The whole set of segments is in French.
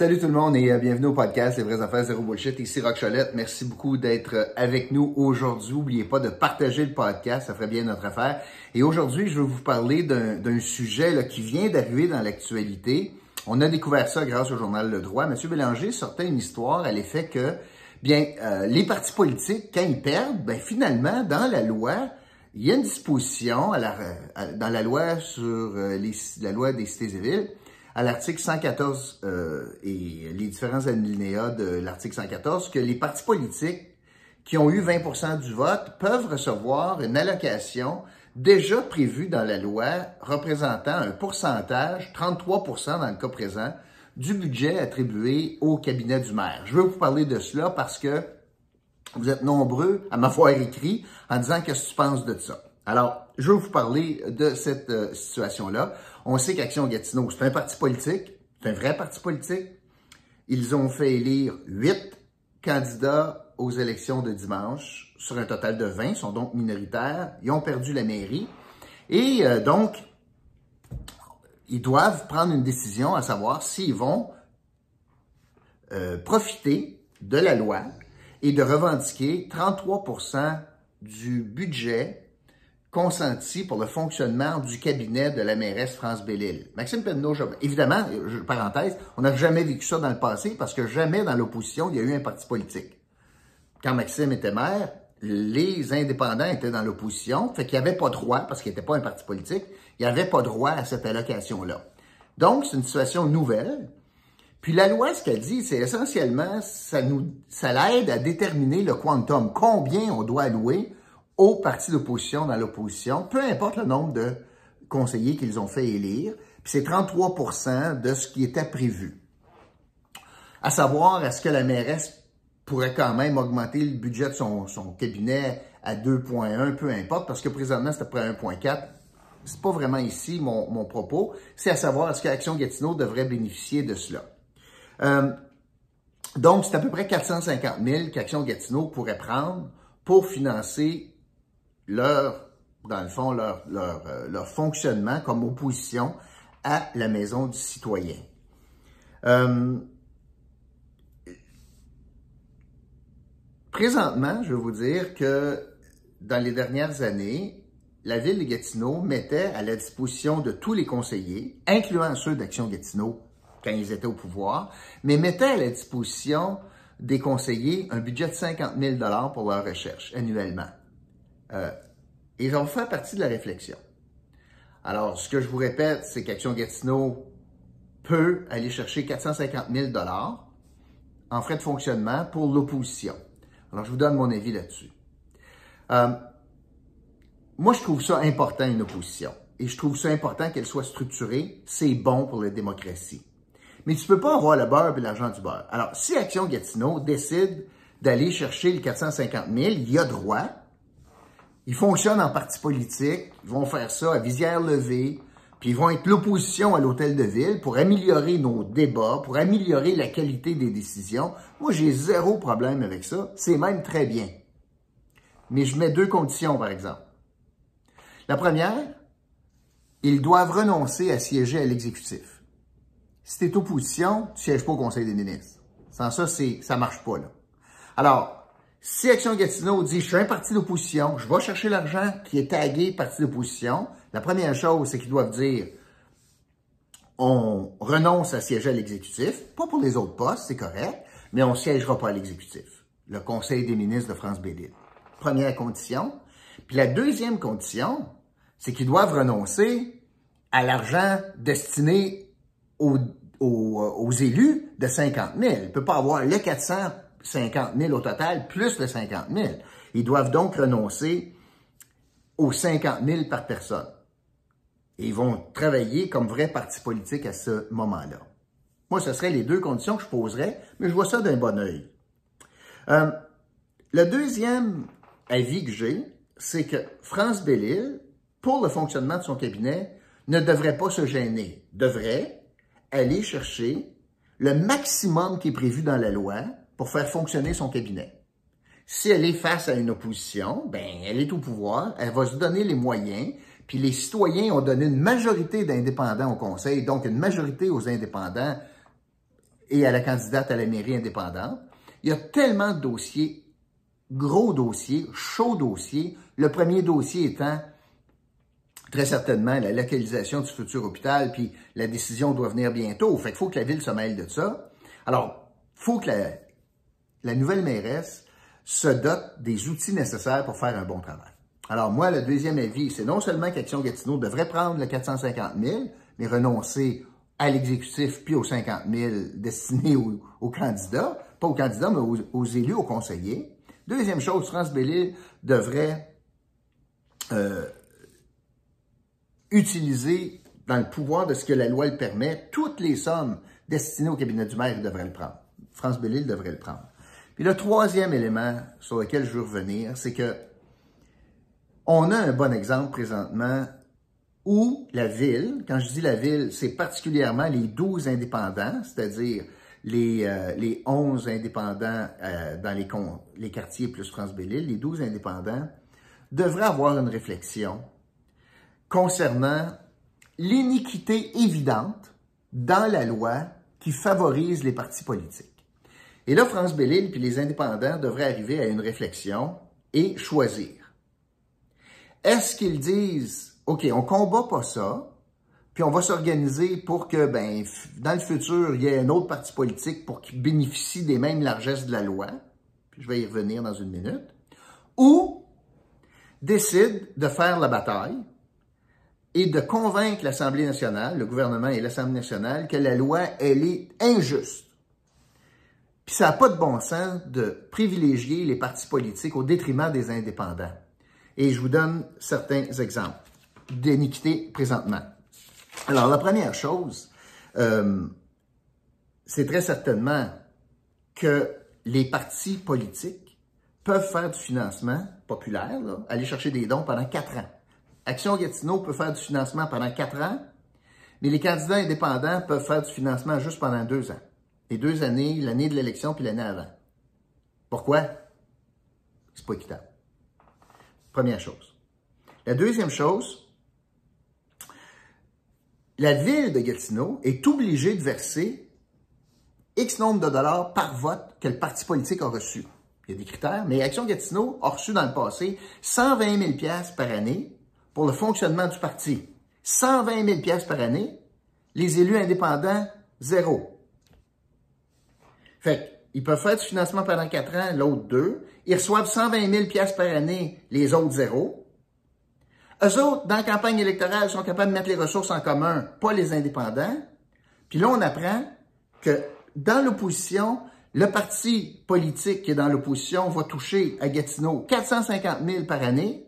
Salut tout le monde et euh, bienvenue au podcast Les vraies affaires zéro bullshit. Ici Rock Cholette. Merci beaucoup d'être euh, avec nous aujourd'hui. N'oubliez pas de partager le podcast, ça ferait bien notre affaire. Et aujourd'hui, je vais vous parler d'un sujet qui vient d'arriver dans l'actualité. On a découvert ça grâce au journal Le Droit. Monsieur Bélanger sortait une histoire à l'effet que, bien, euh, les partis politiques, quand ils perdent, ben finalement, dans la loi, il y a une disposition dans la loi sur la loi des cités et villes à l'article 114 euh, et les différents alinéas de l'article 114 que les partis politiques qui ont eu 20% du vote peuvent recevoir une allocation déjà prévue dans la loi représentant un pourcentage, 33% dans le cas présent, du budget attribué au cabinet du maire. Je veux vous parler de cela parce que vous êtes nombreux à m'avoir écrit en disant qu'est-ce que tu penses de ça. Alors, je vais vous parler de cette euh, situation-là. On sait qu'Action Gatineau, c'est un parti politique, c'est un vrai parti politique. Ils ont fait élire huit candidats aux élections de dimanche sur un total de 20, sont donc minoritaires. Ils ont perdu la mairie. Et euh, donc, ils doivent prendre une décision à savoir s'ils vont euh, profiter de la loi et de revendiquer 33% du budget consenti pour le fonctionnement du cabinet de la mairesse France Bellil. Maxime Penneau, évidemment, parenthèse, on n'a jamais vécu ça dans le passé parce que jamais dans l'opposition, il y a eu un parti politique. Quand Maxime était maire, les indépendants étaient dans l'opposition, fait qu'il n'y avait pas droit, parce qu'il n'était pas un parti politique, il n'y avait pas droit à cette allocation-là. Donc, c'est une situation nouvelle. Puis la loi, ce qu'elle dit, c'est essentiellement, ça nous, ça l'aide à déterminer le quantum, combien on doit allouer aux partis d'opposition dans l'opposition, peu importe le nombre de conseillers qu'ils ont fait élire, puis c'est 33% de ce qui était prévu. À savoir, est-ce que la mairesse pourrait quand même augmenter le budget de son, cabinet à 2,1, peu importe, parce que présentement, c'est à peu près 1,4. C'est pas vraiment ici mon, propos. C'est à savoir, est-ce qu'Action Gatineau devrait bénéficier de cela? Euh, donc, c'est à peu près 450 000 qu'Action Gatineau pourrait prendre pour financer leur, dans le fond, leur, leur, euh, leur fonctionnement comme opposition à la maison du citoyen. Euh, présentement, je vais vous dire que dans les dernières années, la ville de Gatineau mettait à la disposition de tous les conseillers, incluant ceux d'Action Gatineau quand ils étaient au pouvoir, mais mettait à la disposition des conseillers un budget de 50 000 pour leur recherche annuellement. Euh, ils ont fait partie de la réflexion. Alors, ce que je vous répète, c'est qu'Action Gatineau peut aller chercher 450 000 en frais de fonctionnement pour l'opposition. Alors, je vous donne mon avis là-dessus. Euh, moi, je trouve ça important, une opposition. Et je trouve ça important qu'elle soit structurée. C'est bon pour la démocratie. Mais tu peux pas avoir le beurre et l'argent du beurre. Alors, si Action Gatineau décide d'aller chercher les 450 000, il y a droit. Ils fonctionnent en parti politique, ils vont faire ça à visière levée, puis ils vont être l'opposition à l'hôtel de ville pour améliorer nos débats, pour améliorer la qualité des décisions. Moi, j'ai zéro problème avec ça. C'est même très bien. Mais je mets deux conditions, par exemple. La première, ils doivent renoncer à siéger à l'exécutif. Si tu es opposition, tu ne sièges pas au Conseil des ministres. Sans ça, c'est, ça marche pas, là. Alors, si Action Gatineau dit, je suis un parti d'opposition, je vais chercher l'argent qui est tagué parti d'opposition, la première chose, c'est qu'ils doivent dire, on renonce à siéger à l'exécutif, pas pour les autres postes, c'est correct, mais on ne siégera pas à l'exécutif. Le Conseil des ministres de France Bédil. Première condition. Puis la deuxième condition, c'est qu'ils doivent renoncer à l'argent destiné aux, aux, élus de 50 000. Il ne peut pas avoir le 400 50 000 au total, plus le 50 000. Ils doivent donc renoncer aux 50 000 par personne. Et ils vont travailler comme vrai parti politique à ce moment-là. Moi, ce seraient les deux conditions que je poserais, mais je vois ça d'un bon oeil. Euh, le deuxième avis que j'ai, c'est que France Bellil, pour le fonctionnement de son cabinet, ne devrait pas se gêner, devrait aller chercher le maximum qui est prévu dans la loi, pour faire fonctionner son cabinet. Si elle est face à une opposition, ben elle est au pouvoir, elle va se donner les moyens, puis les citoyens ont donné une majorité d'indépendants au Conseil, donc une majorité aux indépendants. et à la candidate à la mairie indépendante. Il y a tellement de dossiers, gros dossiers, chauds dossiers. Le premier dossier étant très certainement la localisation du futur hôpital, puis la décision doit venir bientôt. Fait qu'il faut que la ville se mêle de ça. Alors, il faut que la, la nouvelle mairesse se dote des outils nécessaires pour faire un bon travail. Alors moi, le deuxième avis, c'est non seulement qu'Action Gatineau devrait prendre le 450 000, mais renoncer à l'exécutif puis aux 50 000 destinés aux, candidats, pas aux candidats, mais aux, élus, aux conseillers. Deuxième chose, France Bellil devrait euh, utiliser dans le pouvoir de ce que la loi le permet, toutes les sommes destinées au cabinet du maire devrait le prendre. France Bellil devrait le prendre. Puis le troisième élément sur lequel je veux revenir, c'est que on a un bon exemple présentement où la ville, quand je dis la ville, c'est particulièrement les 12 indépendants, c'est-à-dire les, euh, les 11 indépendants euh, dans les, quartiers plus France Belle-Île, les 12 indépendants, devraient avoir une réflexion concernant l'iniquité évidente dans la loi qui favorise les partis politiques. Et là, France Belle-Île puis les indépendants devraient arriver à une réflexion et choisir. Est-ce qu'ils disent, OK, on combat pas ça, puis on va s'organiser pour que, ben, dans le futur, il y ait un autre parti politique pour qu'il bénéficie des mêmes largesses de la loi, puis je vais y revenir dans une minute, ou décide de faire la bataille et de convaincre l'Assemblée nationale, le gouvernement et l'Assemblée nationale, que la loi, elle est injuste. Puis ça n'a pas de bon sens de privilégier les partis politiques au détriment des indépendants. Et je vous donne certains exemples d'iniquité présentement. Alors, la première chose, euh, c'est très certainement que les partis politiques peuvent faire du financement populaire, aller chercher des dons pendant quatre ans. Action Gatineau peut faire du financement pendant quatre ans, mais les candidats indépendants peuvent faire du financement juste pendant deux ans. Les deux années, l'année de l'élection puis l'année avant. Pourquoi? C'est pas équitable. Première chose. La deuxième chose, la ville de Gatineau est obligée de verser X nombre de dollars par vote que le parti politique a reçu. Il y a des critères, mais Action Gatineau a reçu dans le passé 120 000 par année pour le fonctionnement du parti. 120 000 par année, les élus indépendants, zéro. Fait ils peuvent faire du financement pendant quatre ans, l'autre deux. Ils reçoivent 120 000 pièces par année, les autres zéro. Eux autres, dans la campagne électorale, sont capables de mettre les ressources en commun, pas les indépendants. Puis là, on apprend que dans l'opposition, le parti politique qui est dans l'opposition va toucher à Gatineau 450 000 par année.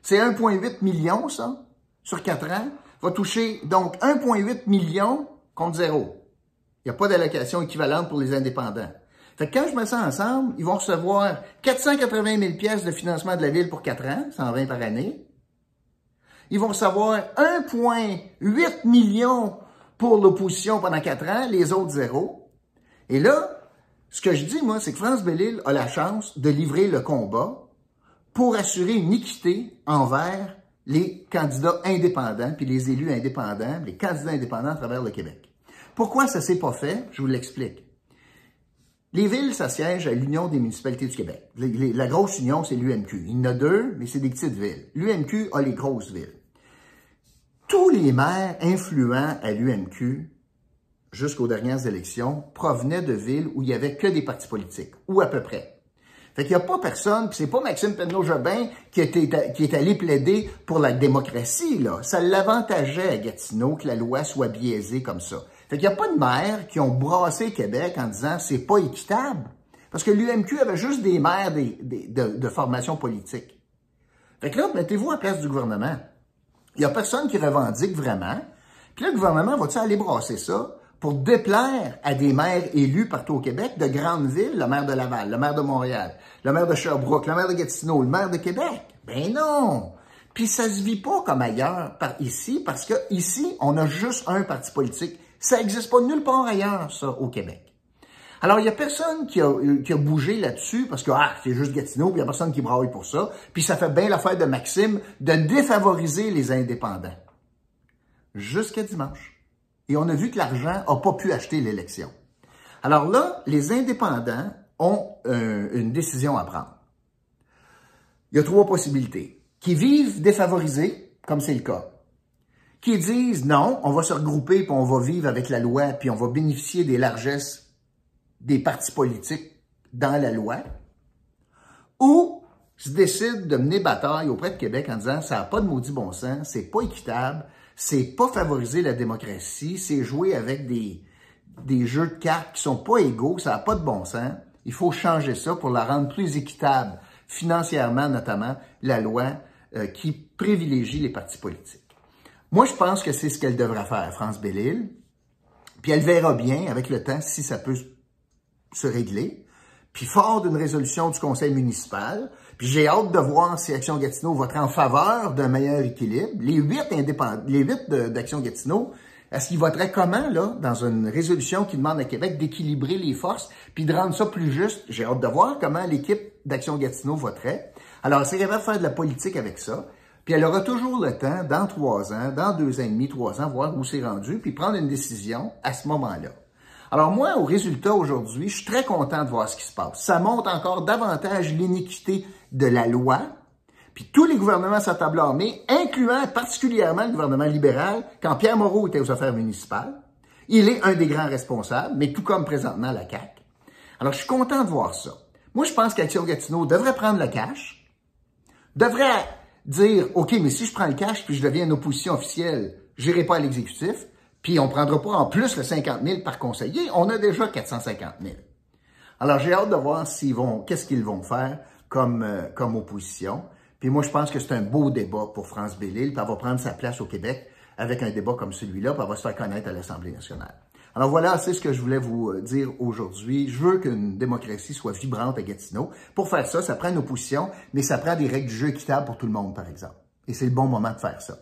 C'est 1,8 million, ça, sur quatre ans. Va toucher donc 1,8 million contre zéro. Il n'y a pas d'allocation équivalente pour les indépendants. Fait que quand je mets ça ensemble, ils vont recevoir 480 000 pièces de financement de la ville pour 4 ans, 120 par année. Ils vont recevoir 1,8 million pour l'opposition pendant 4 ans, les autres zéro. Et là, ce que je dis, moi, c'est que France Bellil a la chance de livrer le combat pour assurer une équité envers les candidats indépendants, puis les élus indépendants, les candidats indépendants à travers le Québec. Pourquoi ça s'est pas fait? Je vous l'explique. Les villes s'assiègent à l'Union des municipalités du Québec. La grosse union, c'est l'UMQ. Il y en a deux, mais c'est des petites villes. L'UMQ a les grosses villes. Tous les maires influents à l'UMQ, jusqu'aux dernières élections, provenaient de villes où il y avait que des partis politiques, ou à peu près. Fait qu'il n'y a pas personne, puis c'est pas Maxime Penneau-Jobin qui, qui est allé plaider pour la démocratie, là. Ça l'avantageait à Gatineau que la loi soit biaisée comme ça. Fait qu'il n'y a pas de maires qui ont brassé Québec en disant c'est pas équitable. Parce que l'UMQ avait juste des maires de, formation politique. Fait que là, mettez-vous à place du gouvernement. Il n'y a personne qui revendique vraiment. Puis là, le gouvernement va-t-il aller brasser ça pour déplaire à des maires élus partout au Québec, de grandes villes, le maire de Laval, le maire de Montréal, le maire de Sherbrooke, le maire de Gatineau, le maire de Québec? Ben non! Puis ça se vit pas comme ailleurs, par ici, parce que ici, on a juste un parti politique ça n'existe pas nulle part ailleurs, ça, au Québec. Alors, il n'y a personne qui a, qui a bougé là-dessus parce que, ah, c'est juste Gatineau, puis il n'y a personne qui braille pour ça. Puis ça fait bien l'affaire de Maxime de défavoriser les indépendants. Jusqu'à dimanche. Et on a vu que l'argent n'a pas pu acheter l'élection. Alors là, les indépendants ont euh, une décision à prendre. Il y a trois possibilités. Qui vivent défavorisés, comme c'est le cas. Qui disent non, on va se regrouper puis on va vivre avec la loi puis on va bénéficier des largesses des partis politiques dans la loi. Ou se décident de mener bataille auprès de Québec en disant ça n'a pas de maudit bon sens, c'est pas équitable, c'est pas favoriser la démocratie, c'est jouer avec des, des jeux de cartes qui sont pas égaux, ça n'a pas de bon sens. Il faut changer ça pour la rendre plus équitable, financièrement notamment, la loi euh, qui privilégie les partis politiques. Moi, je pense que c'est ce qu'elle devra faire, France Bellil. Puis elle verra bien avec le temps si ça peut se régler. Puis fort d'une résolution du conseil municipal, puis j'ai hâte de voir si Action Gatineau votera en faveur d'un meilleur équilibre. Les huit indépendants, les huit d'Action Gatineau, est-ce qu'ils voteraient comment, là, dans une résolution qui demande à Québec d'équilibrer les forces, puis de rendre ça plus juste? J'ai hâte de voir comment l'équipe d'Action Gatineau voterait. Alors, c'est capable faire de la politique avec ça. Puis elle aura toujours le temps, dans trois ans, dans deux ans et demi, trois ans, voir où c'est rendu, puis prendre une décision à ce moment-là. Alors moi, au résultat aujourd'hui, je suis très content de voir ce qui se passe. Ça montre encore davantage l'iniquité de la loi, puis tous les gouvernements sa table armée, incluant particulièrement le gouvernement libéral, quand Pierre Moreau était aux affaires municipales, il est un des grands responsables, mais tout comme présentement la CAQ. Alors, je suis content de voir ça. Moi, je pense qu'Action Gatineau devrait prendre le cash, devrait dire, OK, mais si je prends le cash puis je deviens une opposition officielle, j'irai pas à l'exécutif, puis on prendra pas en plus le 50 000 par conseiller, on a déjà 450 000. Alors, j'ai hâte de voir s'ils vont, qu'est-ce qu'ils vont faire comme, euh, comme opposition. Puis moi, je pense que c'est un beau débat pour France Bellil, puis elle va prendre sa place au Québec avec un débat comme celui-là, puis elle va se faire connaître à l'Assemblée nationale. Alors voilà, c'est ce que je voulais vous euh, dire aujourd'hui. Je veux qu'une démocratie soit vibrante à Gatineau. Pour faire ça, ça prend une opposition, mais ça prend des règles du jeu équitables pour tout le monde, par exemple. Et c'est le bon moment de faire ça.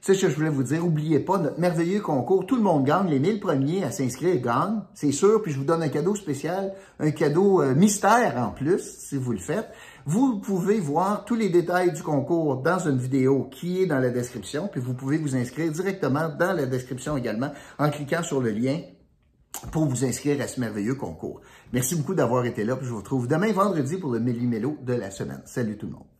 C'est ce que je voulais vous dire? Oubliez pas notre merveilleux concours. Tout le monde gagne. Les 1000 premiers à s'inscrire gagnent. C'est sûr. Puis je vous donne un cadeau spécial, un cadeau euh, mystère en plus, si vous le faites. Vous pouvez voir tous les détails du concours dans une vidéo qui est dans la description. Puis vous pouvez vous inscrire directement dans la description également en cliquant sur le lien pour vous inscrire à ce merveilleux concours. Merci beaucoup d'avoir été là. Puis je vous retrouve demain vendredi pour le Méli-Mélo de la semaine. Salut tout le monde.